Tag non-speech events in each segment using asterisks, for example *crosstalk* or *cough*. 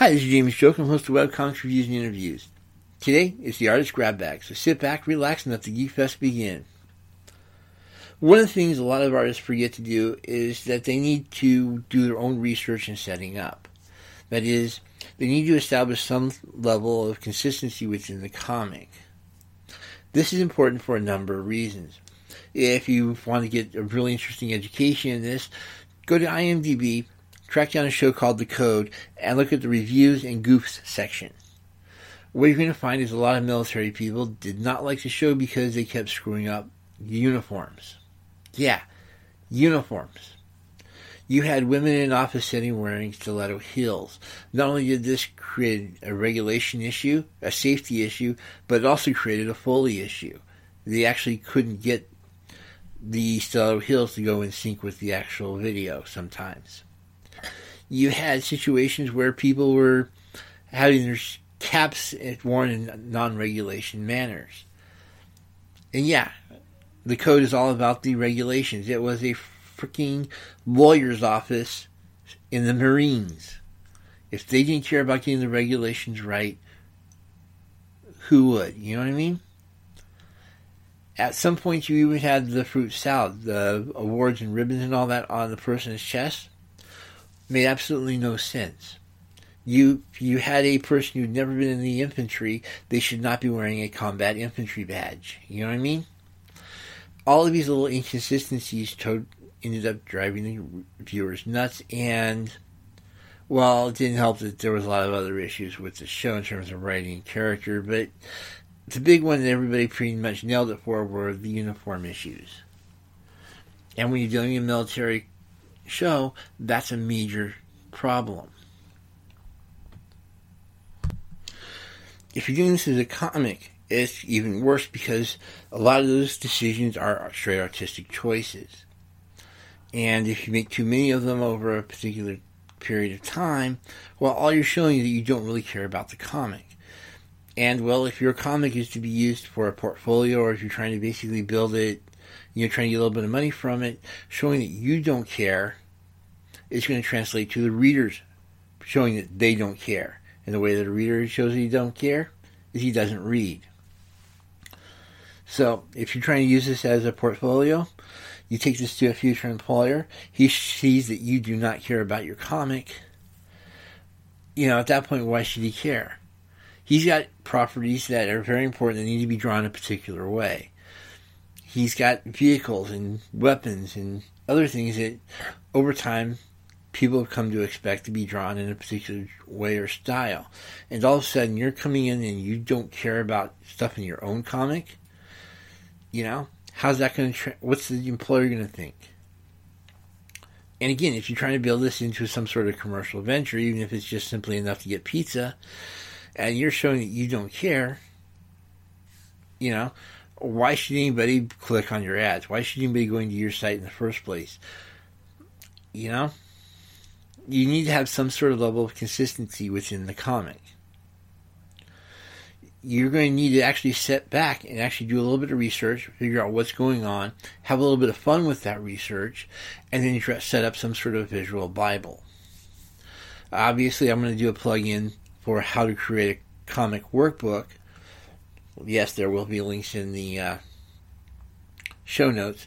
Hi, this is James Joke. I'm host of Webcomics Reviews and Interviews. Today, it's the Artist Grab Bag, so sit back, relax, and let the Geek Fest begin. One of the things a lot of artists forget to do is that they need to do their own research and setting up. That is, they need to establish some level of consistency within the comic. This is important for a number of reasons. If you want to get a really interesting education in this, go to IMDb, track down a show called The Code, and look at the reviews and goofs section. What you're going to find is a lot of military people did not like the show because they kept screwing up uniforms. Yeah, uniforms. You had women in office setting wearing stiletto heels. Not only did this create a regulation issue, a safety issue, but it also created a Foley issue. They actually couldn't get the stiletto heels to go in sync with the actual video sometimes. You had situations where people were having their caps worn in non-regulation manners. And yeah, the code is all about the regulations. It was a freaking lawyer's office in the Marines. If they didn't care about getting the regulations right, who would? You know what I mean? At some point, you even had the fruit salad, the awards and ribbons and all that on the person's chest. Made absolutely no sense. You you had a person who'd never been in the infantry. They should not be wearing a combat infantry badge. You know what I mean? All of these little inconsistencies to- ended up driving the viewers nuts, and well, it didn't help that there was a lot of other issues with the show in terms of writing and character, but the big one that everybody pretty much nailed it for were the uniform issues. And when you're dealing a military show, that's a major problem. If you're doing this as a comic, it's even worse because a lot of those decisions are straight artistic choices. And if you make too many of them over a particular period of time, well, all you're showing is that you don't really care about the comic. And well, if your comic is to be used for a portfolio or if you're trying to basically build it, you're trying to get a little bit of money from it, showing that you don't care is going to translate to the readers showing that they don't care. And the way that a reader shows that he don't care is he doesn't read. So if you're trying to use this as a portfolio, you take this to a future employer, he sees that you do not care about your comic. You know, at that point, why should he care? He's got properties that are very important that need to be drawn a particular way. He's got vehicles and weapons and other things that over time people have come to expect to be drawn in a particular way or style. And all of a sudden you're coming in and you don't care about stuff in your own comic. You know, how's that going to, tra- what's the employer going to think? And again, if you're trying to build this into some sort of commercial venture, even if it's just simply enough to get pizza, and you're showing that you don't care, you know, why should anybody click on your ads? Why should anybody go into your site in the first place? You know, you need to have some sort of level of consistency within the comic. You're going to need to actually set back and actually do a little bit of research, figure out what's going on, have a little bit of fun with that research, and then try set up some sort of visual Bible. Obviously, I'm going to do a plug-in for how to create a comic workbook. Yes, there will be links in the uh, show notes.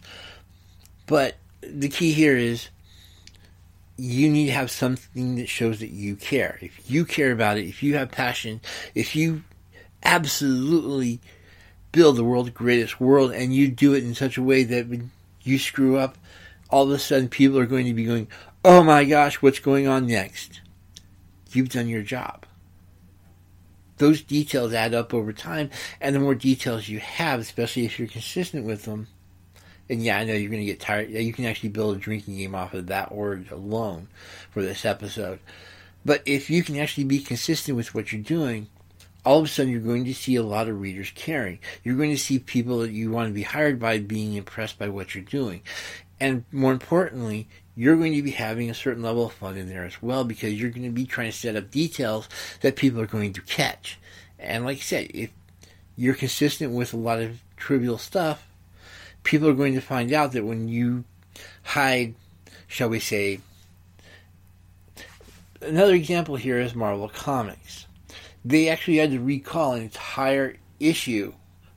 But the key here is you need to have something that shows that you care. If you care about it, if you have passion, if you absolutely build the world's greatest world and you do it in such a way that when you screw up, all of a sudden people are going to be going, oh my gosh, what's going on next? You've done your job. Those details add up over time, and the more details you have, especially if you're consistent with them, and yeah, I know you're going to get tired. You can actually build a drinking game off of that word alone for this episode. But if you can actually be consistent with what you're doing, all of a sudden you're going to see a lot of readers caring. You're going to see people that you want to be hired by being impressed by what you're doing. And more importantly, you're going to be having a certain level of fun in there as well because you're going to be trying to set up details that people are going to catch. And like I said, if you're consistent with a lot of trivial stuff, people are going to find out that when you hide, shall we say, another example here is Marvel Comics. They actually had to recall an entire issue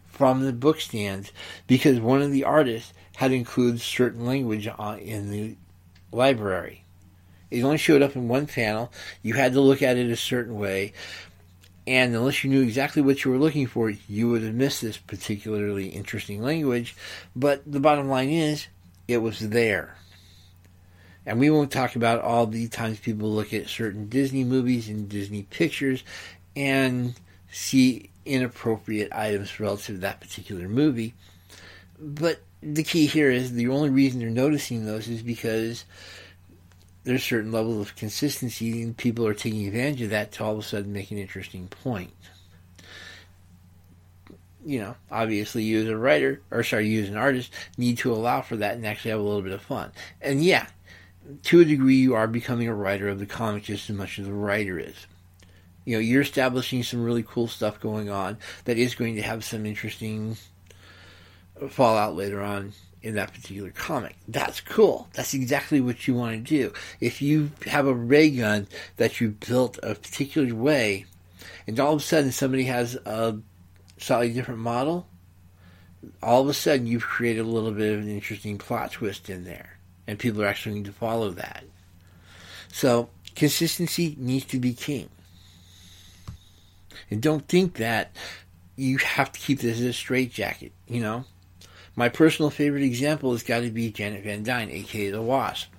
from the book stands because one of the artists had included certain language in the library. It only showed up in one panel. You had to look at it a certain way. And unless you knew exactly what you were looking for, you would have missed this particularly interesting language. But the bottom line is, it was there. And we won't talk about all the times people look at certain Disney movies and Disney pictures and see inappropriate items relative to that particular movie. But the key here is the only reason they're noticing those is because there's a certain level of consistency and people are taking advantage of that to all of a sudden make an interesting point. You know, obviously you as a writer, or sorry, you as an artist, need to allow for that and actually have a little bit of fun. And yeah, to a degree you are becoming a writer of the comic just as much as the writer is. You know, you're establishing some really cool stuff going on that is going to have some interesting fallout later on in that particular comic. That's cool. That's exactly what you want to do. If you have a ray gun that you built a particular way, and all of a sudden somebody has a slightly different model, all of a sudden you've created a little bit of an interesting plot twist in there, and people are actually going to follow that. So consistency needs to be king. And don't think that you have to keep this as a straitjacket, you know? My personal favorite example has got to be Janet Van Dyne, aka the Wasp.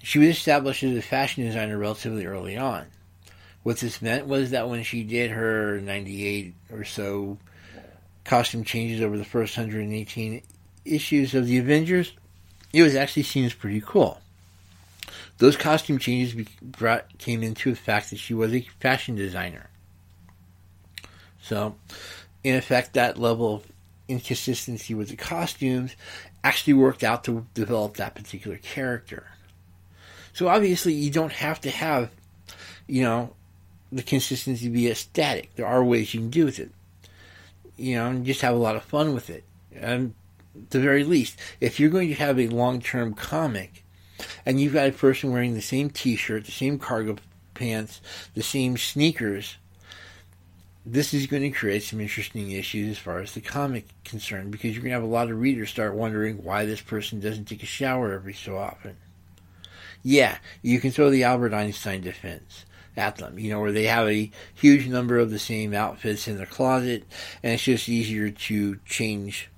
She was established as a fashion designer relatively early on. What this meant was that when she did her 98 or so costume changes over the first 118 issues of the Avengers, it was actually seen as pretty cool. Those costume changes brought, came into the fact that she was a fashion designer. So, in effect, that level of inconsistency with the costumes actually worked out to develop that particular character. So obviously you don't have to have, you know, the consistency be a static. There are ways you can do with it. You know, and just have a lot of fun with it. And the very least, if you're going to have a long-term comic and you've got a person wearing the same t-shirt, the same cargo pants, the same sneakers, this is going to create some interesting issues as far as the comic concerned because you're going to have a lot of readers start wondering why this person doesn't take a shower every so often. Yeah, you can throw the Albert Einstein defense at them, you know, where they have a huge number of the same outfits in their closet and it's just easier to change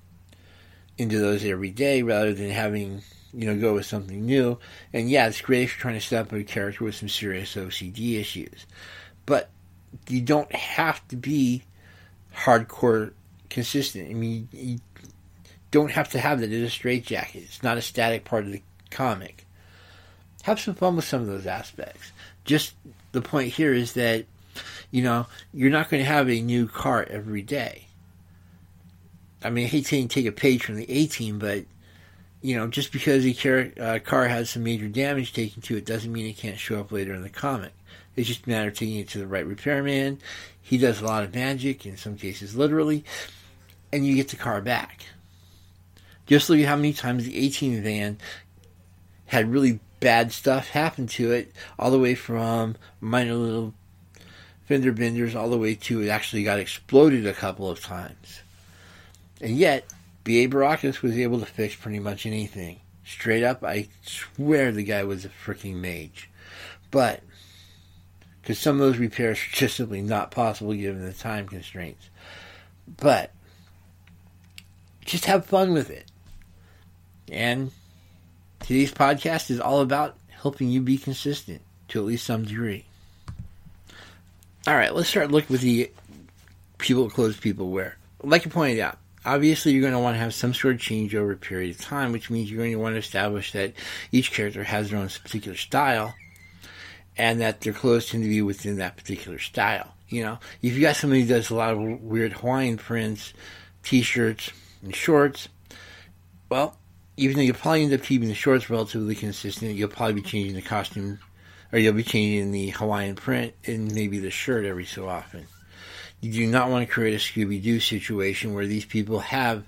into those every day rather than having, you know, go with something new. And yeah, it's great if you're trying to set up a character with some serious OCD issues. But you don't have to be hardcore consistent. I mean, you don't have to have that as a straitjacket. It's not a static part of the comic. Have some fun with some of those aspects. Just the point here is that, you know, you're not going to have a new car every day. I mean, I hate saying take a page from the A team, but you know, just because a car, uh, car has some major damage taken to it doesn't mean it can't show up later in the comic. It's just a matter of taking it to the right repairman. He does a lot of magic, in some cases literally, and you get the car back. Just look at how many times the A team van had really bad stuff happen to it, all the way from minor little fender benders all the way to it actually got exploded a couple of times. And yet, B.A. Baracus was able to fix pretty much anything. Straight up, I swear the guy was a freaking mage. But because some of those repairs are just simply not possible given the time constraints. But just have fun with it. And today's podcast is all about helping you be consistent to at least some degree. All right, let's start looking with the people clothes people wear. Like you pointed out, obviously you're going to want to have some sort of change over a period of time, which means you're going to want to establish that each character has their own particular style and that their clothes tend to be within that particular style. You know, if you got somebody who does a lot of weird Hawaiian prints, t-shirts, and shorts, well, even though you'll probably end up keeping the shorts relatively consistent, you'll probably be changing the costume, or you'll be changing the Hawaiian print and maybe the shirt every so often. You do not want to create a Scooby Doo situation where these people have.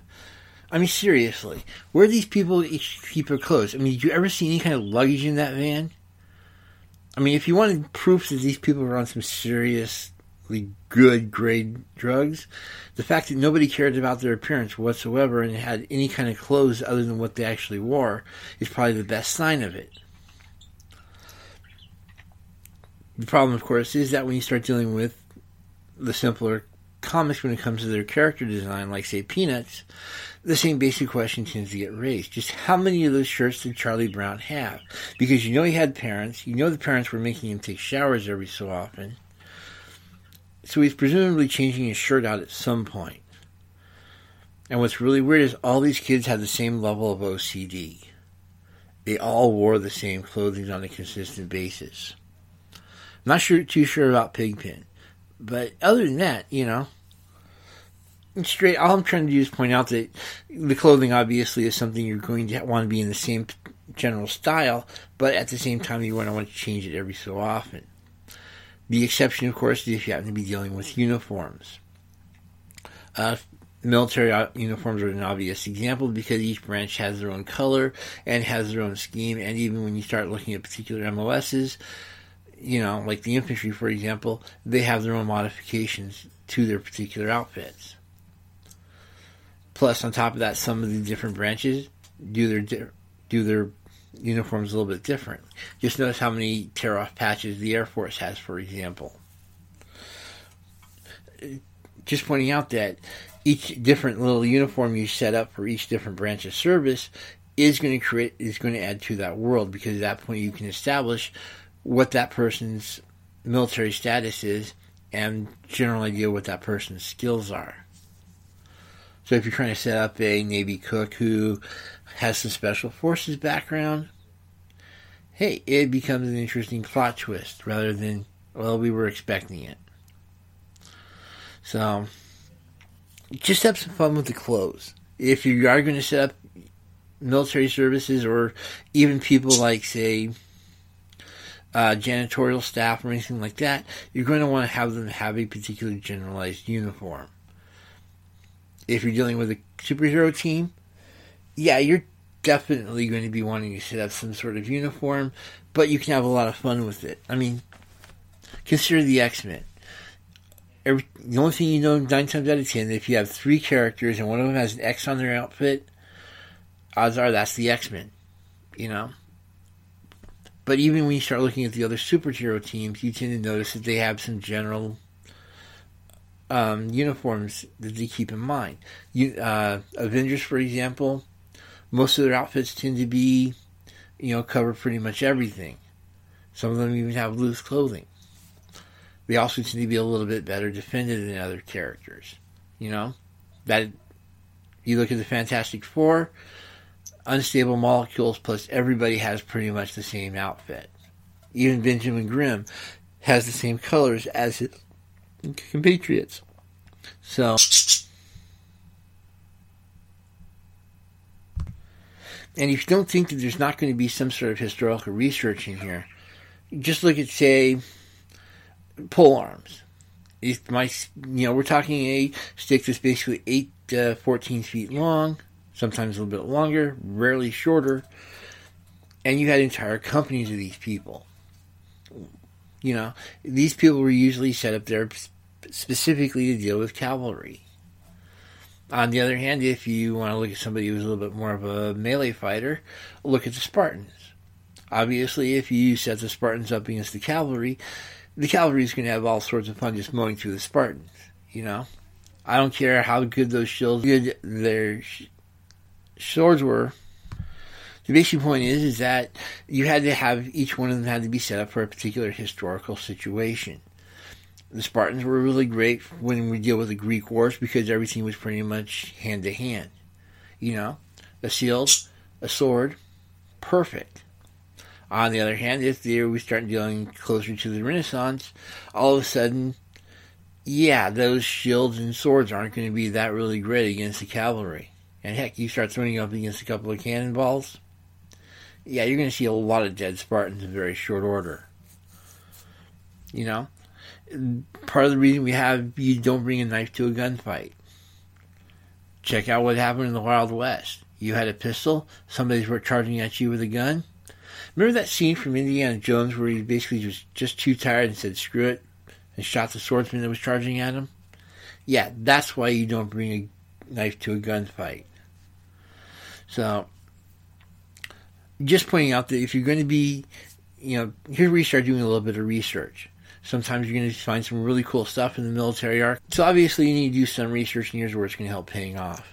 I mean, seriously, where these people keep their clothes? I mean, did you ever see any kind of luggage in that van? I mean, if you wanted proof that these people were on some seriously good grade drugs, the fact that nobody cared about their appearance whatsoever and had any kind of clothes other than what they actually wore is probably the best sign of it. The problem, of course, is that when you start dealing with the simpler comics when it comes to their character design, like, say, Peanuts, the same basic question tends to get raised. Just how many of those shirts did Charlie Brown have? Because you know he had parents. You know the parents were making him take showers every so often. So he's presumably changing his shirt out at some point. And what's really weird is all these kids had the same level of OCD. They all wore the same clothing on a consistent basis. I'm not sure, too sure about Pigpen. But other than that, you know, straight. All I'm trying to do is point out that the clothing obviously is something you're going to want to be in the same general style, but at the same time you want to want to change it every so often. The exception, of course, is if you happen to be dealing with uniforms. Uh, military uniforms are an obvious example because each branch has their own color and has their own scheme, and even when you start looking at particular MOSs, you know, like the infantry, for example, they have their own modifications to their particular outfits. Plus, on top of that, some of the different branches do their do their uniforms a little bit different. Just notice how many tear off patches the Air Force has, for example. Just pointing out that each different little uniform you set up for each different branch of service is going to create is going to add to that world because at that point you can establish what that person's military status is and general idea what that person's skills are. So if you're trying to set up a Navy cook who has some special forces background, hey, it becomes an interesting plot twist rather than, well, we were expecting it. So, just have some fun with the clothes. If you are going to set up military services or even people like, say, uh, janitorial staff or anything like that, you're going to want to have them have a particular generalized uniform if you're dealing with a superhero team, yeah, you're definitely going to be wanting to set up some sort of uniform, but you can have a lot of fun with it. I mean, consider the X Men. the only thing you know nine times out of ten, if you have three characters and one of them has an X on their outfit, odds are that's the X Men. You know. But even when you start looking at the other superhero teams, you tend to notice that they have some general um, uniforms that they keep in mind. You, uh, Avengers, for example, most of their outfits tend to be, you know, cover pretty much everything. Some of them even have loose clothing. They also tend to be a little bit better defended than other characters. You know, that you look at the Fantastic Four, unstable molecules plus everybody has pretty much the same outfit. Even Benjamin Grimm has the same colors as his compatriots. So, and if you don't think that there's not going to be some sort of historical research in here, just look at, say, pole arms. It might, you know, we're talking a stick that's basically 8 to 14 feet long, sometimes a little bit longer, rarely shorter, and you had entire companies of these people. You know, these people were usually set up there specifically to deal with cavalry. On the other hand, if you want to look at somebody who's a little bit more of a melee fighter, look at the Spartans. Obviously, if you set the Spartans up against the cavalry, the cavalry is going to have all sorts of fun just mowing through the Spartans. You know, I don't care how good those shields, good their swords were. The basic point is, is that you had to have each one of them had to be set up for a particular historical situation. The Spartans were really great when we deal with the Greek wars because everything was pretty much hand to hand. You know, a shield, a sword, perfect. On the other hand, if the we start dealing closer to the Renaissance, all of a sudden, yeah, those shields and swords aren't going to be that really great against the cavalry. And heck, you start throwing up against a couple of cannonballs, yeah, you're going to see a lot of dead Spartans in very short order. You know, part of the reason we have you don't bring a knife to a gunfight. Check out what happened in the Wild West. You had a pistol, somebody's charging at you with a gun. Remember that scene from Indiana Jones where he basically was just too tired and said screw it and shot the swordsman that was charging at him? Yeah, that's why you don't bring a knife to a gunfight. So, just pointing out that if you're going to be, you know, here's where you start doing a little bit of research. Sometimes you're going to find some really cool stuff in the military arc. So obviously you need to do some research, and here's where it's going to help paying off.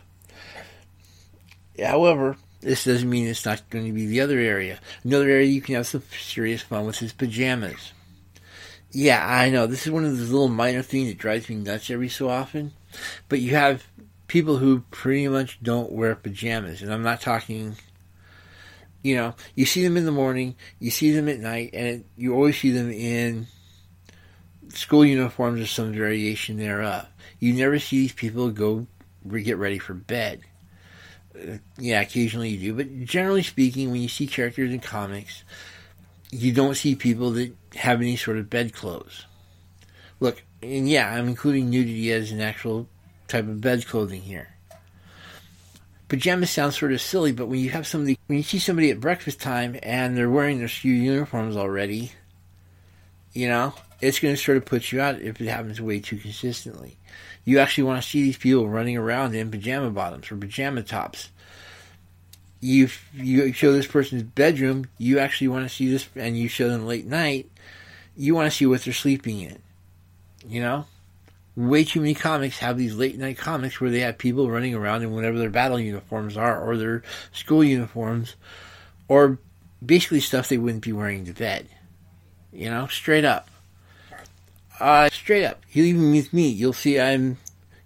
However, this doesn't mean it's not going to be the other area. Another area you can have some serious fun with is pajamas. Yeah, I know this is one of those little minor things that drives me nuts every so often, but you have people who pretty much don't wear pajamas, and I'm not talking. You know, you see them in the morning, you see them at night, and you always see them in school uniforms or some variation thereof. You never see these people go get ready for bed. Uh, yeah, occasionally you do, but generally speaking, when you see characters in comics, you don't see people that have any sort of bed clothes. Look, and yeah, I'm including nudity as an actual type of bed clothing here. Pajamas sounds sort of silly, but when you have somebody, when you see somebody at breakfast time and they're wearing their school uniforms already, you know, it's going to sort of put you out if it happens way too consistently. You actually want to see these people running around in pajama bottoms or pajama tops. You you show this person's bedroom, you actually want to see this, and you show them late night. You want to see what they're sleeping in. You know, way too many comics have these late night comics where they have people running around in whatever their battle uniforms are or their school uniforms, or basically stuff they wouldn't be wearing to bed. You know, straight up. Uh, straight up. Even with me, you'll see I'm,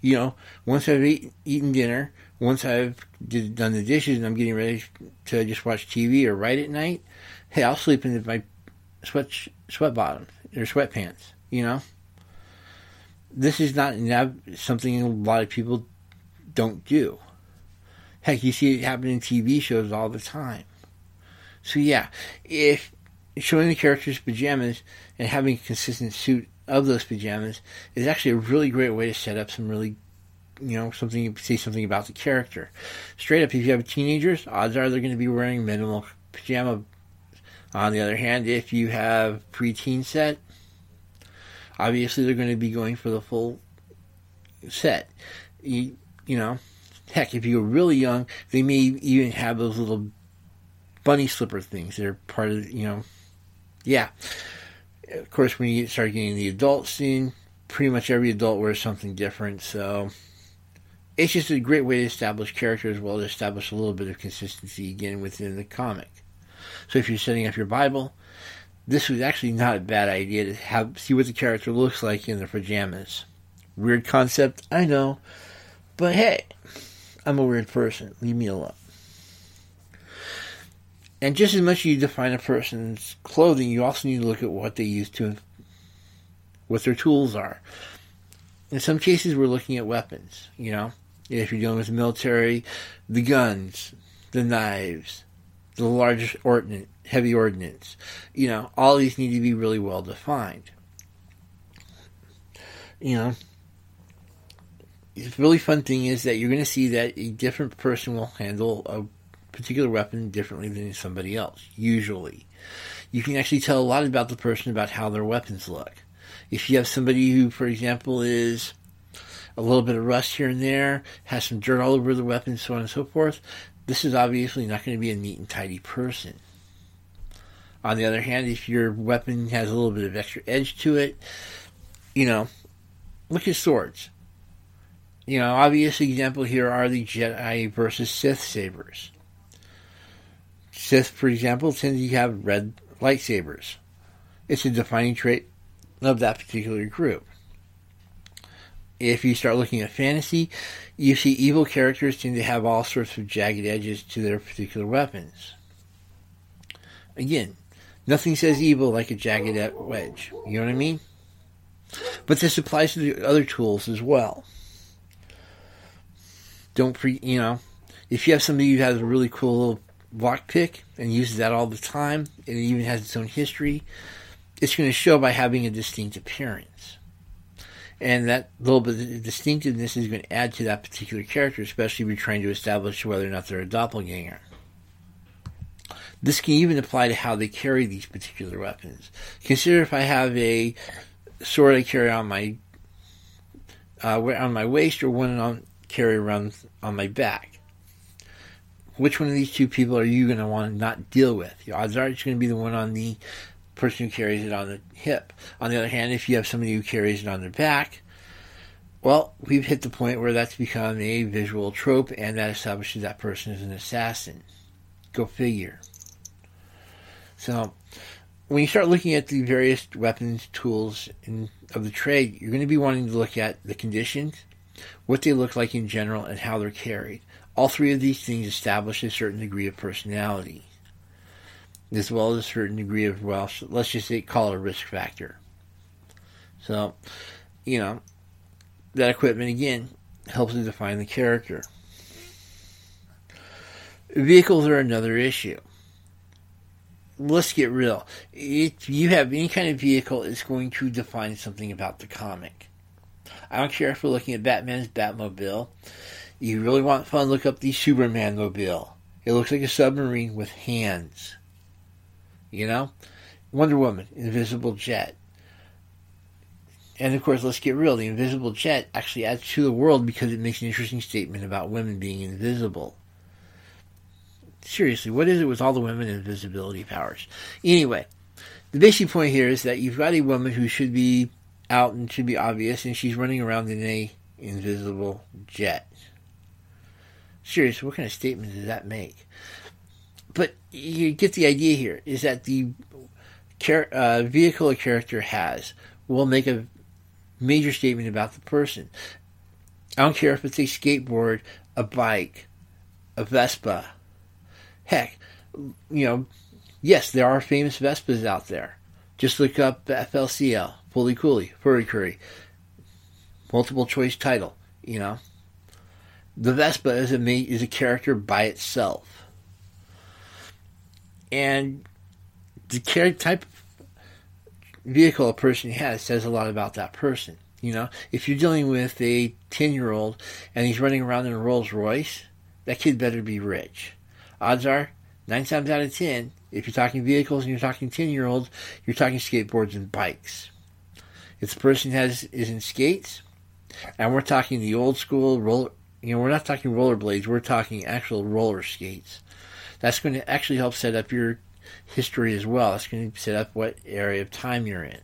you know, once I've eat, eaten dinner, once I've did, done the dishes and I'm getting ready to just watch TV or write at night, hey, I'll sleep in my sweat sweat bottoms or sweatpants. You know, this is not something a lot of people don't do. Heck, you see it happen in TV shows all the time. So yeah, if showing the characters pajamas and having a consistent suit of those pajamas is actually a really great way to set up some really you know something say something about the character straight up if you have teenagers odds are they're going to be wearing minimal pajama on the other hand if you have preteen set obviously they're going to be going for the full set you, you know heck if you're really young they may even have those little bunny slipper things they're part of you know yeah of course, when you start getting the adult scene, pretty much every adult wears something different. So it's just a great way to establish character as well as establish a little bit of consistency again within the comic. So if you're setting up your Bible, this was actually not a bad idea to have see what the character looks like in their pajamas. Weird concept, I know, but hey, I'm a weird person. Leave me alone. And just as much as you define a person's clothing, you also need to look at what they use to, what their tools are. In some cases, we're looking at weapons. You know, if you're dealing with the military, the guns, the knives, the largest ordnance, heavy ordnance. You know, all these need to be really well defined. You know, the really fun thing is that you're going to see that a different person will handle a particular weapon differently than somebody else, usually. You can actually tell a lot about the person about how their weapons look. If you have somebody who, for example, is a little bit of rust here and there, has some dirt all over the weapon, so on and so forth, this is obviously not going to be a neat and tidy person. On the other hand, if your weapon has a little bit of extra edge to it, you know, look at swords. You know, obvious example here are the Jedi versus Sith sabers. Sith, for example, tend to have red lightsabers. It's a defining trait of that particular group. If you start looking at fantasy, you see evil characters tend to have all sorts of jagged edges to their particular weapons. Again, nothing says evil like a jagged wedge. You know what I mean? But this applies to the other tools as well. Don't pre, you know, if you have somebody who has a really cool little lockpick and uses that all the time, and it even has its own history, it's going to show by having a distinct appearance. And that little bit of distinctiveness is going to add to that particular character, especially if you're trying to establish whether or not they're a doppelganger. This can even apply to how they carry these particular weapons. Consider if I have a sword I carry on my uh, on my waist or one on carry around on my back. Which one of these two people are you going to want to not deal with? The odds are it's going to be the one on the person who carries it on the hip. On the other hand, if you have somebody who carries it on their back, well, we've hit the point where that's become a visual trope and that establishes that person is an assassin. Go figure. So, when you start looking at the various weapons, tools in, of the trade, you're going to be wanting to look at the conditions, what they look like in general, and how they're carried. All three of these things establish a certain degree of personality, as well as a certain degree of, well, let's just say, call it a risk factor. So, you know, that equipment again helps to define the character. Vehicles are another issue. Let's get real. If you have any kind of vehicle, it's going to define something about the comic. I don't care if we're looking at Batman's Batmobile. You really want fun, look up the Superman mobile. It looks like a submarine with hands. You know? Wonder Woman, Invisible Jet. And of course, let's get real. The invisible jet actually adds to the world because it makes an interesting statement about women being invisible. Seriously, what is it with all the women invisibility powers? Anyway, the basic point here is that you've got a woman who should be out and should be obvious, and she's running around in a invisible jet. Seriously, what kind of statement does that make? But you get the idea here: is that the uh, vehicle a character has will make a major statement about the person. I don't care if it's a skateboard, a bike, a Vespa. Heck, you know, yes, there are famous Vespas out there. Just look up FLCL, Fooly Cooly, Furi Kuri. Multiple choice title, you know. The Vespa is a is a character by itself. And the type vehicle a person has says a lot about that person. You know, if you're dealing with a 10 year old and he's running around in a Rolls Royce, that kid better be rich. Odds are, nine times out of 10, if you're talking vehicles and you're talking 10 year olds, you're talking skateboards and bikes. If the person has is in skates, and we're talking the old school roller, you know, we're not talking rollerblades, we're talking actual roller skates. That's going to actually help set up your history as well. It's going to set up what area of time you're in.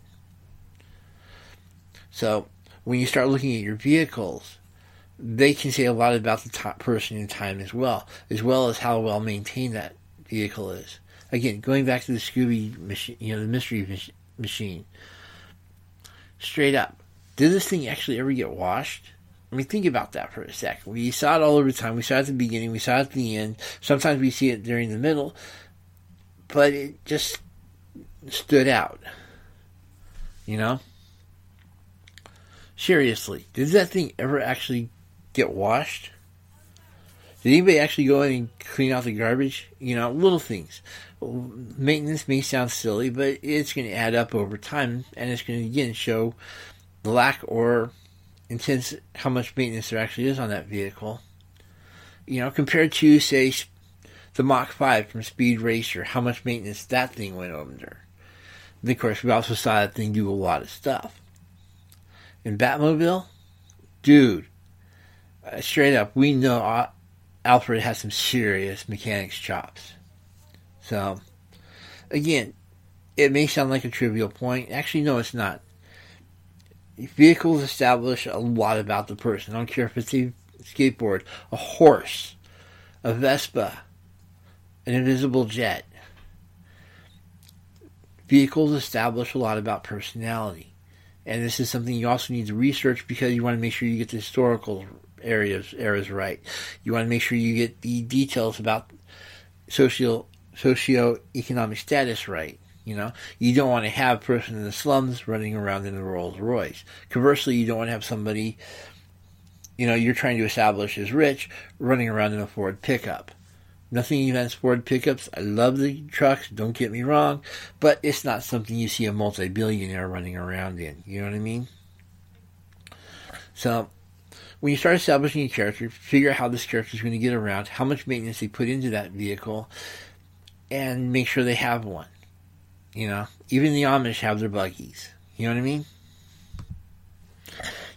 So when you start looking at your vehicles, they can say a lot about the person in time as well, as well as how well maintained that vehicle is. Again, going back to the Scooby machine, you know, the mystery machine. Straight up, did this thing actually ever get washed? I mean, think about that for a sec. We saw it all over time. We saw it at the beginning. We saw it at the end. Sometimes we see it during the middle but it just stood out. You know? Seriously, did that thing ever actually get washed? Did anybody actually go in and clean out the garbage? You know, little things. Maintenance may sound silly, but it's going to add up over time, and it's going to again show the lack or intense how much maintenance there actually is on that vehicle. You know, compared to say the Mach 5 from Speed Racer, how much maintenance that thing went under. And of course, we also saw that thing do a lot of stuff. In Batmobile, dude, uh, straight up, we know Alfred has some serious mechanics chops. So, again, it may sound like a trivial point. Actually, no, it's not. Vehicles establish a lot about the person. I don't care if it's a skateboard, a horse, a Vespa, an invisible jet. Vehicles establish a lot about personality. And this is something you also need to research because you want to make sure you get the historical areas areas right. You want to make sure you get the details about social socio-economic status right. You know, you don't want to have a person in the slums running around in a Rolls Royce. Conversely, you don't want to have somebody, you know, you're trying to establish as rich running around in a Ford pickup. Nothing against Ford pickups. I love the trucks, don't get me wrong, but it's not something you see a multi billionaire running around in. You know what I mean? So, when you start establishing a character, figure out how this character is going to get around, how much maintenance they put into that vehicle, and make sure they have one. You know, even the Amish have their buggies. You know what I mean?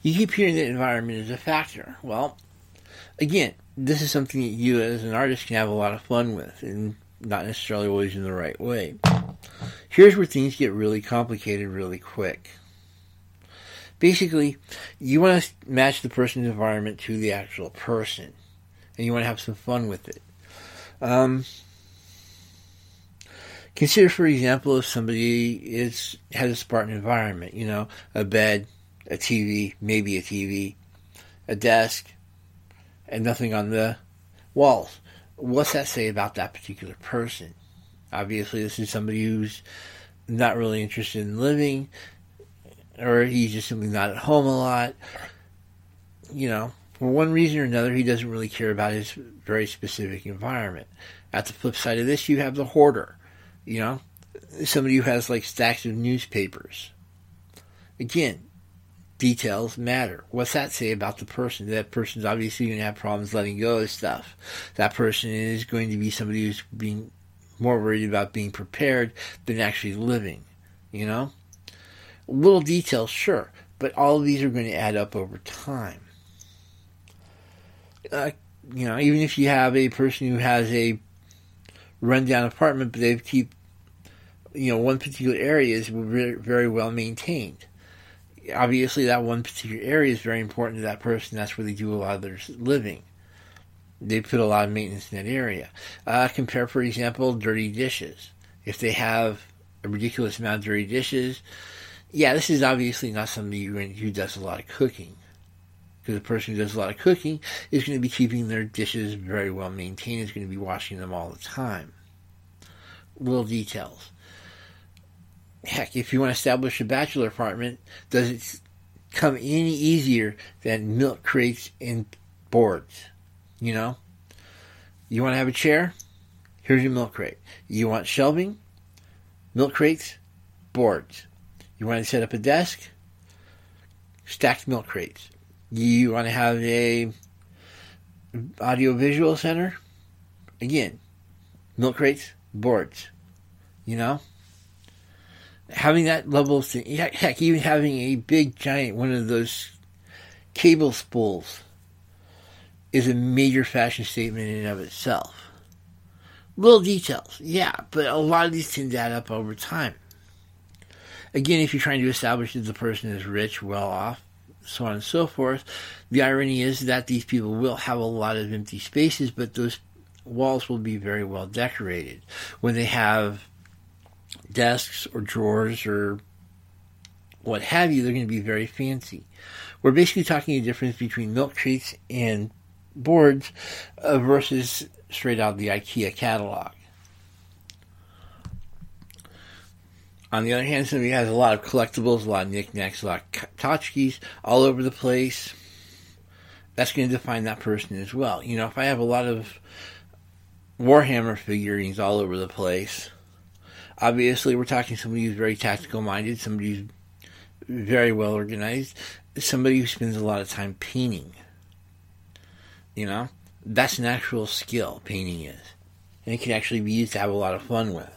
You keep hearing that environment is a factor. Well, again, this is something that you as an artist can have a lot of fun with and not necessarily always in the right way. Here's where things get really complicated really quick. Basically, you want to match the person's environment to the actual person, and you want to have some fun with it. Um, consider, for example, if somebody is has a Spartan environment, you know, a bed, a TV, maybe a TV, a desk, and nothing on the walls. What's that say about that particular person? Obviously, this is somebody who's not really interested in living, or he's just simply not at home a lot. You know, for one reason or another, he doesn't really care about his very specific environment. At the flip side of this, you have the hoarder. You know, somebody who has like stacks of newspapers. Again, details matter. What's that say about the person? That person's obviously going to have problems letting go of stuff. That person is going to be somebody who's being more worried about being prepared than actually living. You know? Little details, sure, but all of these are going to add up over time. Uh, you know, even if you have a person who has a rundown apartment, but they keep, you know, one particular area is very well maintained obviously that one particular area is very important to that person. That's where they do a lot of their living. They put a lot of maintenance in that area. Uh, compare, for example, dirty dishes. If they have a ridiculous amount of dirty dishes, yeah, this is obviously not somebody who does a lot of cooking. Because the person who does a lot of cooking is going to be keeping their dishes very well maintained, is going to be washing them all the time. Little details heck, if you want to establish a bachelor apartment, does it come any easier than milk crates and boards? You know? You want to have a chair? Here's your milk crate. You want shelving? Milk crates, boards. You want to set up a desk? Stacked milk crates. You want to have a audio visual center? Again, milk crates, boards. You know? Having that level of thing, heck, even having a big giant one of those cable spools is a major fashion statement in and of itself. Little details, yeah, but a lot of these to add up over time. Again, if you're trying to establish that the person is rich, well off, so on and so forth, the irony is that these people will have a lot of empty spaces, but those walls will be very well decorated. When they have desks or drawers or what have you, they're going to be very fancy. We're basically talking a difference between milk crates and boards uh, versus straight out the IKEA catalog. On the other hand, somebody has a lot of collectibles, a lot of knickknacks, a lot of tchotchkes all over the place. That's going to define that person as well. You know, if I have a lot of Warhammer figurines all over the place, Obviously, we're talking somebody who's very tactical minded, somebody who's very well organized, somebody who spends a lot of time painting. You know, that's an actual skill, painting is. And it can actually be used to have a lot of fun with.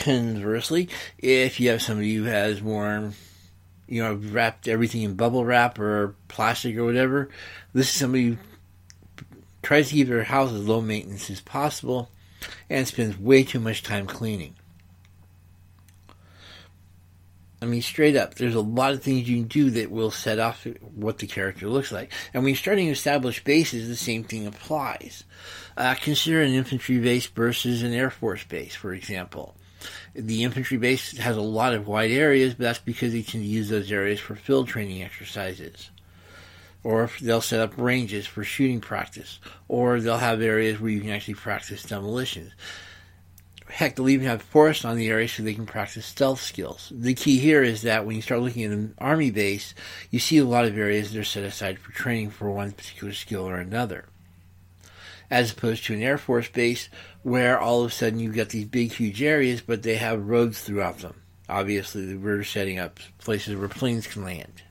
Conversely, if you have somebody who has more, you know, wrapped everything in bubble wrap or plastic or whatever, this is somebody who tries to keep their house as low maintenance as possible and spends way too much time cleaning. I mean, straight up, there's a lot of things you can do that will set off what the character looks like. And when you're starting to establish bases, the same thing applies. Uh, consider an infantry base versus an Air Force base, for example. The infantry base has a lot of wide areas, but that's because they can use those areas for field training exercises or they'll set up ranges for shooting practice, or they'll have areas where you can actually practice demolitions. Heck, they'll even have forests on the area so they can practice stealth skills. The key here is that when you start looking at an army base, you see a lot of areas that are set aside for training for one particular skill or another. As opposed to an Air Force base where all of a sudden you've got these big, huge areas, but they have roads throughout them. Obviously, we're setting up places where planes can land.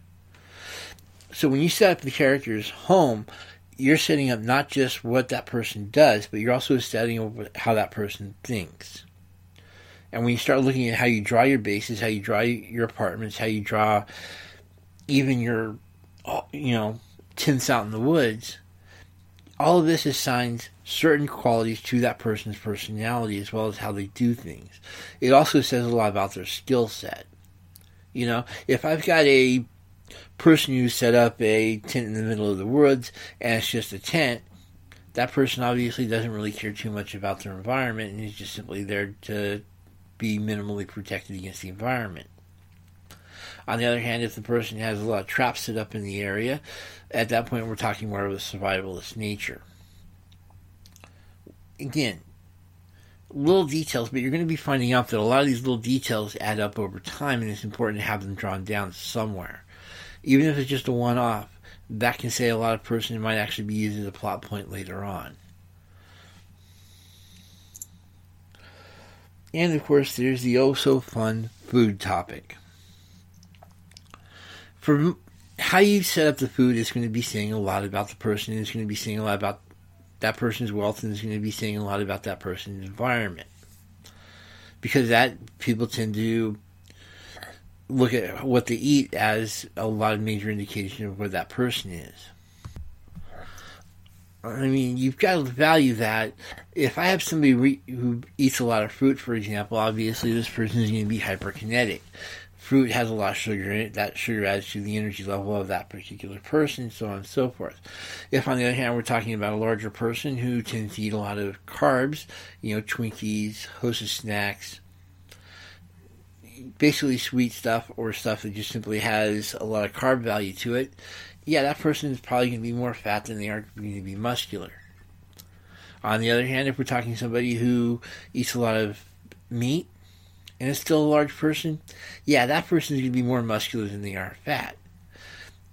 So when you set up the character's home, you're setting up not just what that person does, but you're also setting up how that person thinks. And when you start looking at how you draw your bases, how you draw your apartments, how you draw even your, uh, you know, tents out in the woods, all of this assigns certain qualities to that person's personality as well as how they do things. It also says a lot about their skill set. You know, if I've got a person who set up a tent in the middle of the woods and it's just a tent, that person obviously doesn't really care too much about their environment and is just simply there to be minimally protected against the environment. On the other hand, if the person has a lot of traps set up in the area, at that point we're talking more of a survivalist nature. Again, little details, but you're going to be finding out that a lot of these little details add up over time, and it's important to have them drawn down somewhere. Even if it's just a one off, that can say a lot of person it might actually be used as a plot point later on. And of course, there's the oh so fun food topic. For how you set up the food is going to be saying a lot about the person, and it's going to be saying a lot about that person's wealth, and it's going to be saying a lot about that person's environment. Because that people tend to look at what they eat as a lot of major indication of where that person is. I mean, you've got to value that. If I have somebody re- who eats a lot of fruit, for example, obviously this person is going to be hyperkinetic. Fruit has a lot of sugar in it. That sugar adds to the energy level of that particular person, so on and so forth. If, on the other hand, we're talking about a larger person who tends to eat a lot of carbs, you know, Twinkies, Hostess snacks, basically sweet stuff or stuff that just simply has a lot of carb value to it, yeah, that person is probably going to be more fat than they are going to be muscular. On the other hand, if we're talking somebody who eats a lot of meat and is still a large person, yeah, that person is going to be more muscular than they are fat.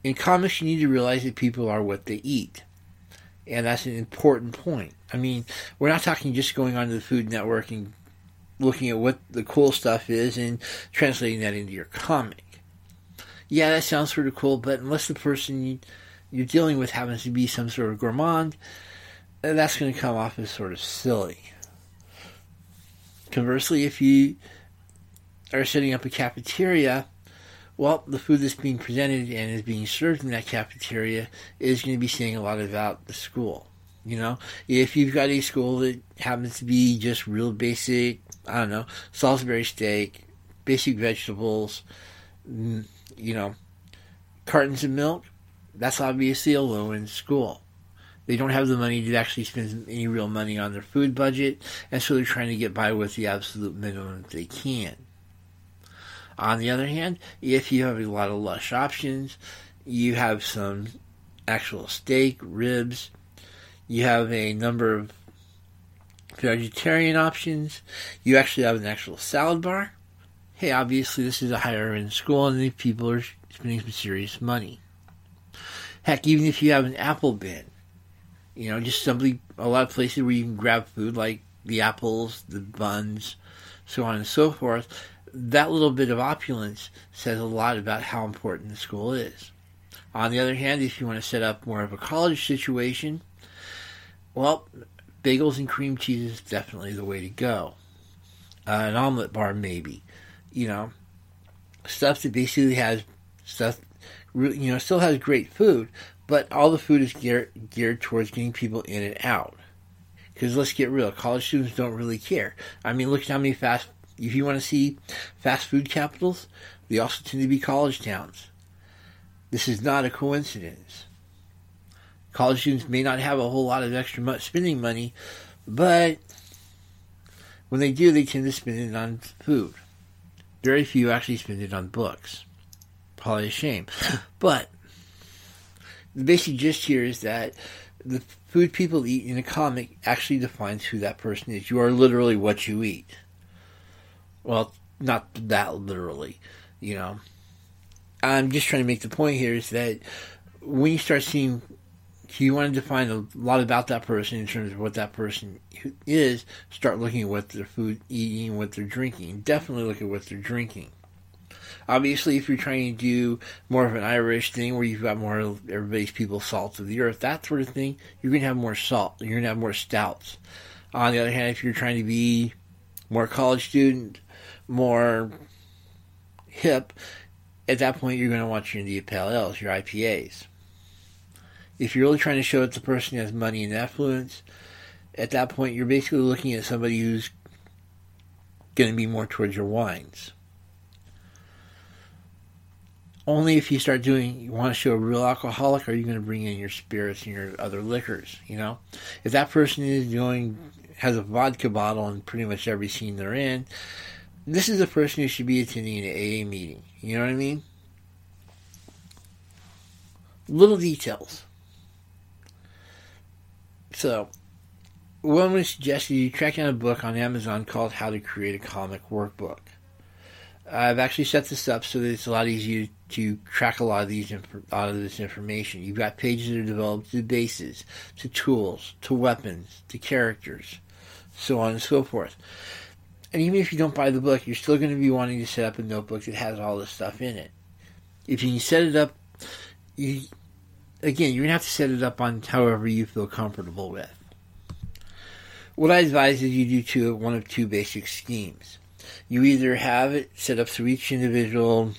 In comics, you need to realize that people are what they eat. And that's an important point. I mean, we're not talking just going onto the Food Network and looking at what the cool stuff is and translating that into your comic yeah, that sounds sort of cool, but unless the person you're dealing with happens to be some sort of gourmand, uh, that's going to come off as sort of silly. Conversely, if you are setting up a cafeteria, well, the food that's being presented and is being served in that cafeteria is going to be saying a lot about the school. You know, if you've got a school that happens to be just real basic, I don't know, Salisbury steak, basic vegetables, you know, cartons of milk, that's obviously a low end school. They don't have the money to actually spend any real money on their food budget, and so they're trying to get by with the absolute minimum they can. On the other hand, if you have a lot of lush options, you have some actual steak, ribs, you have a number of vegetarian options, you actually have an actual salad bar, hey, obviously this is a higher end school and these people are spending some serious money. Heck, even if you have an apple bin, you know, just simply a lot of places where you can grab food like the apples, the buns, so on and so forth, that little bit of opulence says a lot about how important the school is. On the other hand, if you want to set up more of a college situation, well, bagels and cream cheese is definitely the way to go. Uh, an omelet bar, maybe you know, stuff that basically has stuff, you know, still has great food, but all the food is geared, geared towards getting people in and out. Because let's get real, college students don't really care. I mean, look at how many fast, if you want to see fast food capitals, they also tend to be college towns. This is not a coincidence. College students may not have a whole lot of extra spending money, but when they do, they tend to spend it on food. Very few actually spend it on books. Probably a shame. *laughs* But the basic gist here is that the food people eat in a comic actually defines who that person is. You are literally what you eat. Well, not that literally, you know. I'm just trying to make the point here is that when you start seeing you wanted to find a lot about that person in terms of what that person is, start looking at what they're food eating, what they're drinking. Definitely look at what they're drinking. Obviously, if you're trying to do more of an Irish thing where you've got more everybody's people salt of the earth, that sort of thing, you're going to have more salt. You're going to have more stouts. On the other hand, if you're trying to be more college student, more hip, at that point you're going to want your India Pale Ales, your IPAs. If you're really trying to show that the person has money and affluence, at that point you're basically looking at somebody who's going to be more towards your wines. Only if you start doing, you want to show a real alcoholic, are you going to bring in your spirits and your other liquors, you know? If that person is doing, has a vodka bottle in pretty much every scene they're in, this is a person who should be attending an AA meeting. You know what I mean? Little details. So, one to suggest you track down a book on Amazon called How to Create a Comic Workbook. I've actually set this up so that it's a lot easier to track a lot of these lot of this information. You've got pages that are developed to bases, to tools, to weapons, to characters, so on and so forth. And even if you don't buy the book, you're still going to be wanting to set up a notebook that has all this stuff in it. If you set it up, you again, you're going to have to set it up on however you feel comfortable with. What I advise is you do two, one of two basic schemes. You either have it set up through each individual,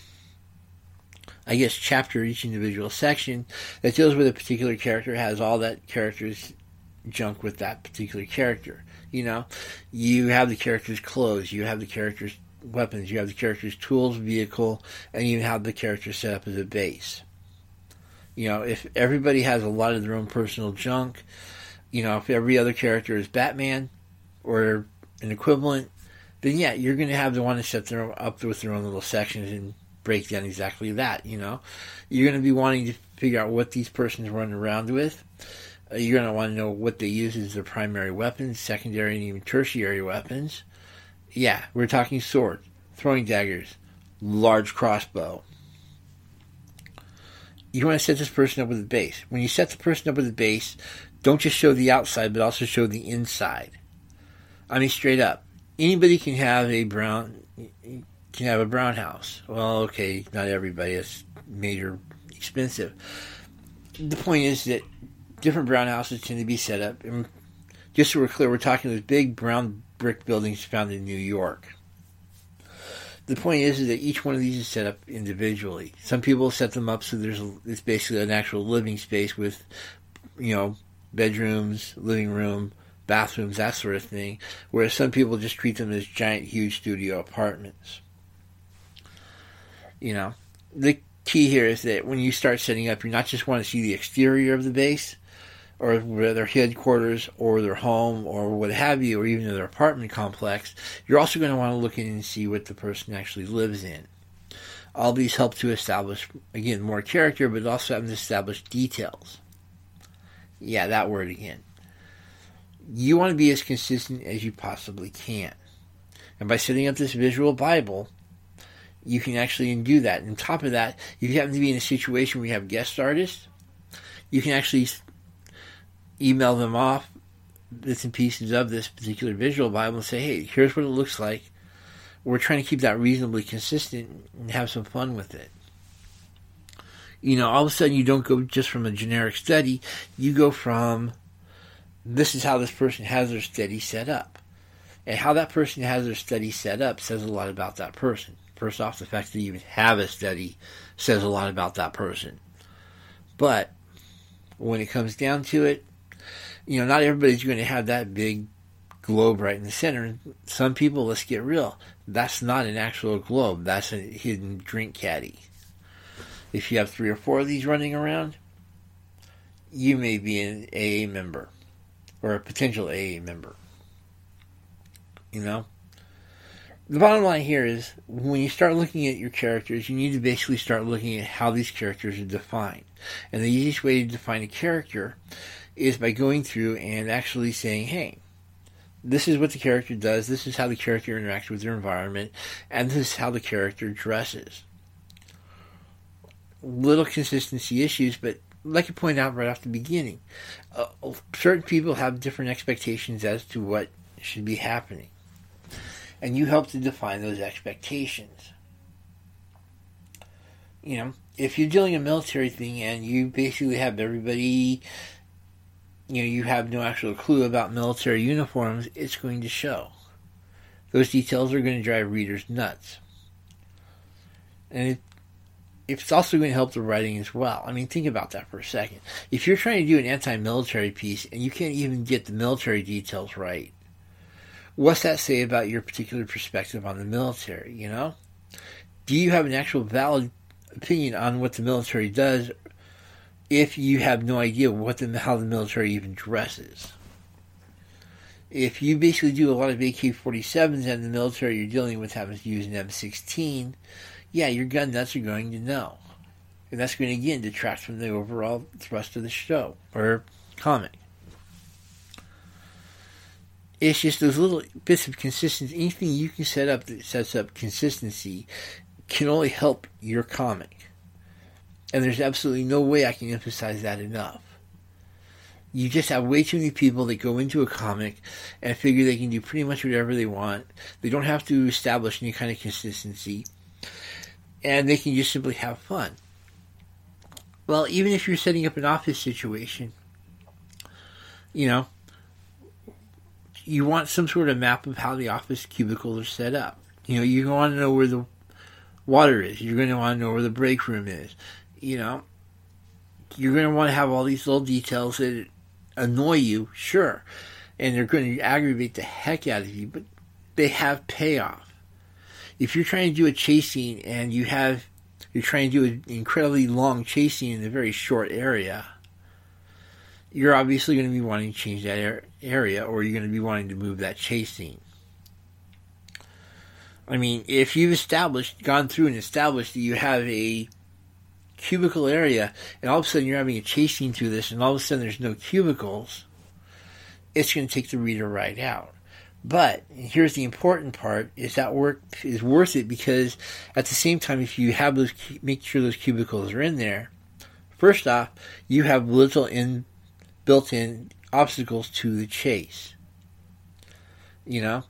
I guess, chapter, each individual section that deals with a particular character, has all that character's junk with that particular character. You know, you have the character's clothes, you have the character's weapons, you have the character's tools, vehicle, and you have the character set up as a base. You know, if everybody has a lot of their own personal junk, you know, if every other character is Batman or an equivalent, then yeah, you're going to have the one to set them up with their own little sections and break down exactly that. You know, you're going to be wanting to figure out what these persons run around with. Uh, you're going to want to know what they use as their primary weapons, secondary, and even tertiary weapons. Yeah, we're talking sword, throwing daggers, large crossbow. You want to set this person up with a base. When you set the person up with a base, don't just show the outside, but also show the inside. I mean, straight up, anybody can have a brown can have a brown house. Well, okay, not everybody. It's major expensive. The point is that different brown houses tend to be set up. And just so we're clear, we're talking those big brown brick buildings found in New York. The point is, is that each one of these is set up individually. Some people set them up so there's a, it's basically an actual living space with, you know, bedrooms, living room, bathrooms, that sort of thing. Whereas some people just treat them as giant, huge studio apartments. You know, the key here is that when you start setting up, you're not just want to see the exterior of the base, or their headquarters, or their home, or what have you, or even their apartment complex. You're also going to want to look in and see what the person actually lives in. All these help to establish, again, more character, but also have to establish details. Yeah, that word again. You want to be as consistent as you possibly can. And by setting up this visual Bible, you can actually do that. And on top of that, if you happen to be in a situation where you have guest artists, you can actually email them off bits and pieces of this particular visual Bible and say, hey, here's what it looks like. We're trying to keep that reasonably consistent and have some fun with it. You know, all of a sudden you don't go just from a generic study, you go from this is how this person has their study set up. And how that person has their study set up says a lot about that person. First off, the fact that you even have a study says a lot about that person. But when it comes down to it, you know, not everybody's going to have that big globe right in the center. Some people, let's get real, that's not an actual globe. That's a hidden drink caddy. If you have three or four of these running around, you may be an AA member or a potential AA member. You know? The bottom line here is when you start looking at your characters, you need to basically start looking at how these characters are defined. And the easiest way to define a character is by going through and actually saying, hey, this is what the character does, this is how the character interacts with their environment, and this is how the character dresses. Little consistency issues, but like I point out right off the beginning, uh, certain people have different expectations as to what should be happening. And you help to define those expectations. You know, if you're doing a military thing and you basically have everybody, you know, you have no actual clue about military uniforms, it's going to show. Those details are going to drive readers nuts. And it, it's also going to help the writing as well. I mean, think about that for a second. If you're trying to do an anti military piece and you can't even get the military details right, what's that say about your particular perspective on the military, you know? Do you have an actual valid opinion on what the military does if you have no idea what the, how the military even dresses? If you basically do a lot of AK-47s and the military you're dealing with happens to use an M16, yeah, your gun nuts are going to know. And that's going to, again, detract from the overall thrust of the show, or comic. It's just those little bits of consistency. Anything you can set up that sets up consistency can only help your comic. And there's absolutely no way I can emphasize that enough. You just have way too many people that go into a comic and figure they can do pretty much whatever they want. They don't have to establish any kind of consistency and they can just simply have fun. Well, even if you're setting up an office situation, you know, you want some sort of map of how the office cubicles are set up. You know, you want to know where the water is. You're going to want to know where the break room is. You know, you're going to want to have all these little details that annoy you, sure, and they're going to aggravate the heck out of you, but they have payoff if you're trying to do a chase scene and you have you're trying to do an incredibly long chase scene in a very short area, you're obviously going to be wanting to change that area, or you're going to be wanting to move that chasing. I mean, if you've established, gone through and established that you have a cubicle area, and all of a sudden you're having a chasing through this, and all of a sudden there's no cubicles, it's going to take the reader right out. But here's the important part: is that work is worth it because at the same time, if you have those, make sure those cubicles are in there. First off, you have little in built-in obstacles to the chase. You know,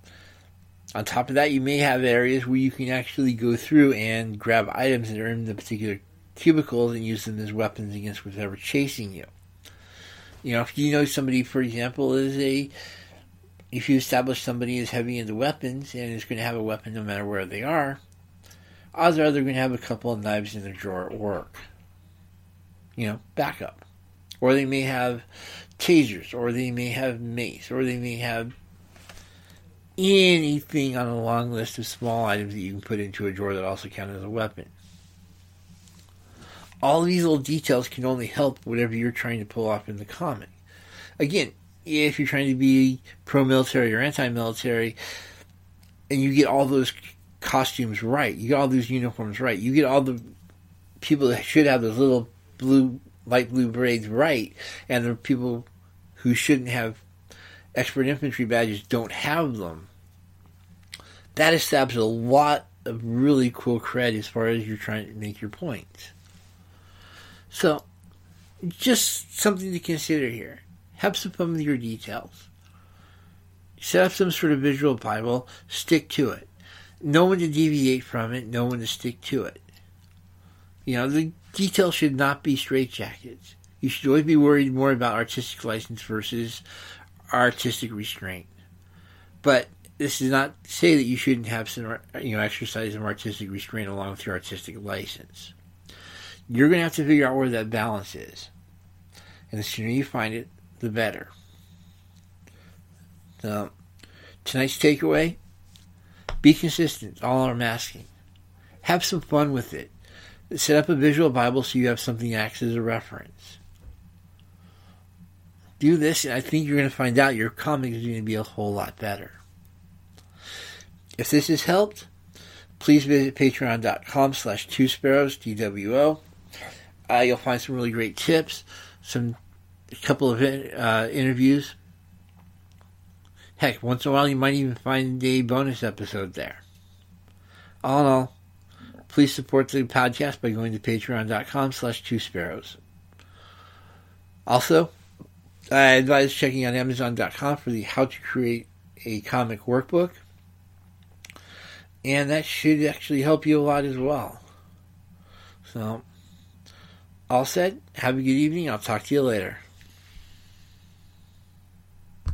on top of that, you may have areas where you can actually go through and grab items that are in the particular cubicles and use them as weapons against whatever chasing you. You know, if you know somebody, for example, is a if you establish somebody is heavy into weapons and is going to have a weapon no matter where they are, odds are they're going to have a couple of knives in their drawer at work. You know, backup. Or they may have tasers, or they may have mace, or they may have anything on a long list of small items that you can put into a drawer that also count as a weapon. All these little details can only help whatever you're trying to pull off in the comic. Again, if you're trying to be pro-military or anti-military, and you get all those costumes right, you get all those uniforms right, you get all the people that should have those little blue, light blue braids right, and the people who shouldn't have expert infantry badges don't have them. That establishes a lot of really cool cred as far as you're trying to make your points. So, just something to consider here. Have some fun with your details. Set up some sort of visual Bible, stick to it. Know when to deviate from it, know when to stick to it. You know, the details should not be straitjackets. You should always be worried more about artistic license versus artistic restraint. But this does not say that you shouldn't have some, you know, exercise some artistic restraint along with your artistic license. You're going to have to figure out where that balance is. And the sooner you find it, the better. So, tonight's takeaway be consistent, all I'm asking. Have some fun with it. Set up a visual Bible so you have something that acts as a reference. Do this, and I think you're going to find out your comic is going to be a whole lot better. If this has helped, please visit patreon.com slash two sparrows, T-W-O. Uh, you'll find some really great tips, some a couple of uh, interviews. Heck, once in a while you might even find a bonus episode there. All in all, please support the podcast by going to patreon.com slash two sparrows. Also, I advise checking out amazon.com for the how to create a comic workbook. And that should actually help you a lot as well. So, all said, have a good evening. I'll talk to you later.